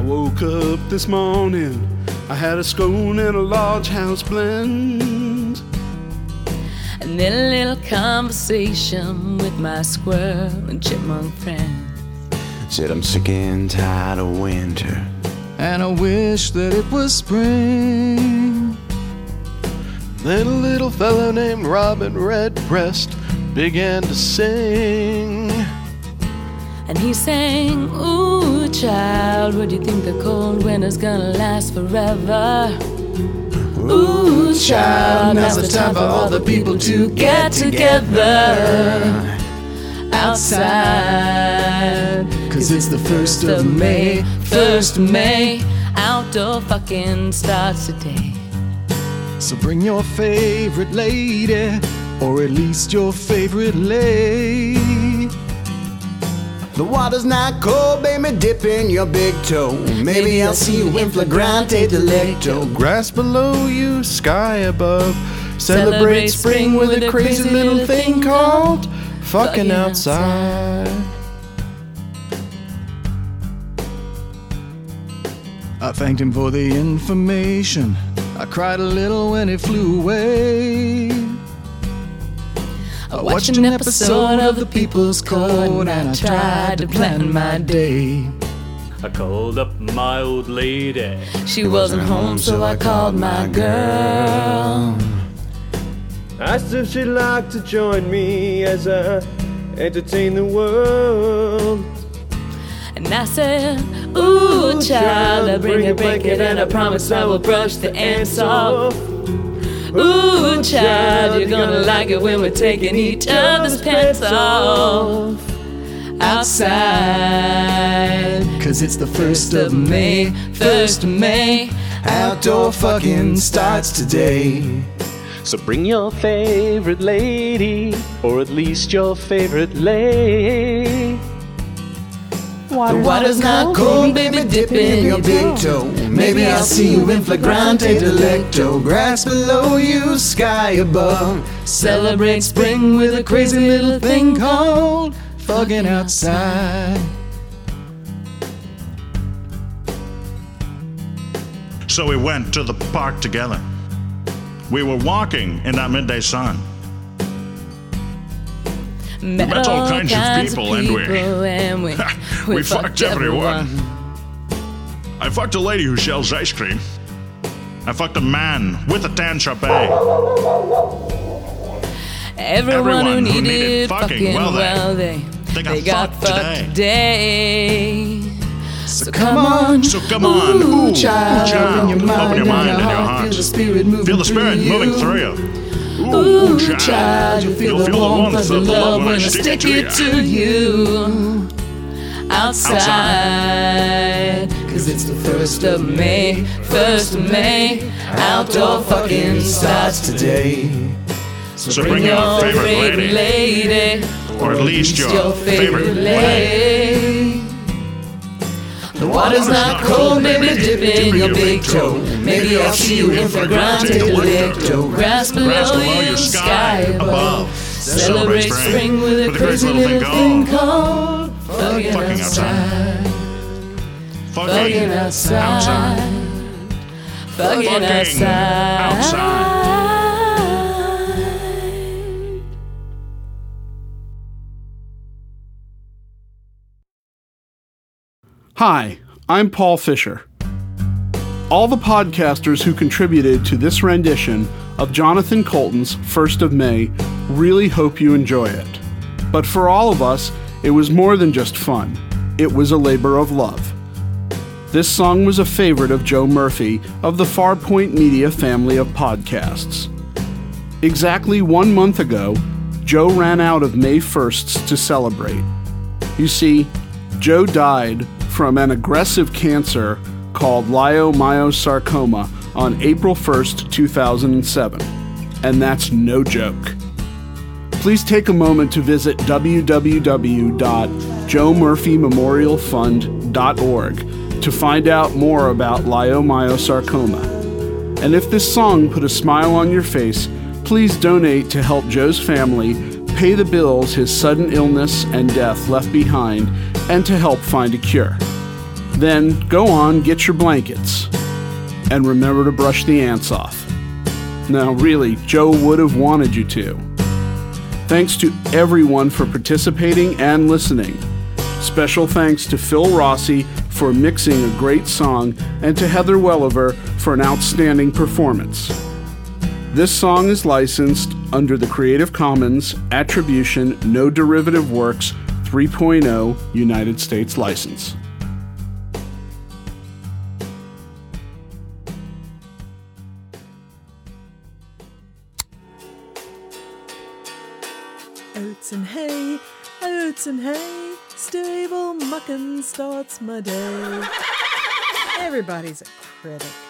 woke up this morning. I had a scone and a large house blend. And then a little conversation with my squirrel and chipmunk friend. Said I'm sick and tired of winter. And I wish that it was spring. Then a little fellow named Robin Redbreast began to sing. And he sang, Ooh, child, what do you think the cold winter's gonna last forever? Ooh, child, now's the time for all the people to get together outside. Cause it's the first of May. First May, outdoor fucking starts today. So bring your favorite lady, or at least your favorite lay. The water's not cold, baby, dip in your big toe. Maybe I'll see you in flagrante delicto. Grass below you, sky above. Celebrate spring with a crazy little thing called fucking Fucking outside. I thanked him for the information. I cried a little when he flew away. I watched an episode of The People's Court and I tried to plan my day. I called up my old lady. She wasn't home, so I called my girl. Asked if she'd like to join me as I entertain the world. And I said, Ooh, child, I'll bring a blanket and I promise I will brush the ants off. Ooh, child, you're gonna like it when we're taking each other's pants off. Outside, Cause it's the first of May, first of May. Outdoor fucking starts today. So bring your favorite lady, or at least your favorite lay. The water's not cold, baby, dip in your big toe. Maybe I'll see you in flagrante delicto. Grass below you, sky above. Celebrate spring with a crazy little thing called Fucking outside. So we went to the park together. We were walking in that midday sun. Met met all kinds of people, and we- and we, We fucked everyone. I fucked a lady who sells ice cream. I fucked a man with a tan chapeau. Everyone, who needed, needed fucking, fucking, well, well, they, they got they got fucked fucked today. So come on. So come on, Ooh, ooh, child, child, open your mind open your mind and your Feel heart. the spirit moving Feel the spirit through moving you. through you. Ooh, child, child, you feel, the warmth of the love when I stick it to you. Outside, cause it's the first of May, first of May. Outdoor fucking starts today. So bring your favorite lady, lady, or at least your favorite lay. lady. The water's not cold, maybe dip in your big toe. Maybe I'll see you in flagrante delicto. Grass below you, sky above. Celebrate spring with a crazy little thing called fucking Fucking outside. Fucking Fucking outside. Fucking Fucking outside. Hi, I'm Paul Fisher. All the podcasters who contributed to this rendition of Jonathan Coulton's First of May really hope you enjoy it. But for all of us, it was more than just fun, it was a labor of love. This song was a favorite of Joe Murphy of the Farpoint Media family of podcasts. Exactly one month ago, Joe ran out of May 1sts to celebrate. You see, Joe died from an aggressive cancer called leiomyosarcoma on April 1st, 2007. And that's no joke. Please take a moment to visit www.joemurphymemorialfund.org to find out more about leiomyosarcoma. And if this song put a smile on your face, please donate to help Joe's family pay the bills his sudden illness and death left behind and to help find a cure. Then go on, get your blankets. And remember to brush the ants off. Now, really, Joe would have wanted you to. Thanks to everyone for participating and listening. Special thanks to Phil Rossi for mixing a great song and to Heather Welliver for an outstanding performance. This song is licensed under the Creative Commons Attribution No Derivative Works 3.0 United States license. Oats and hay, oats and hay, stable mucking starts my day. Everybody's a critic.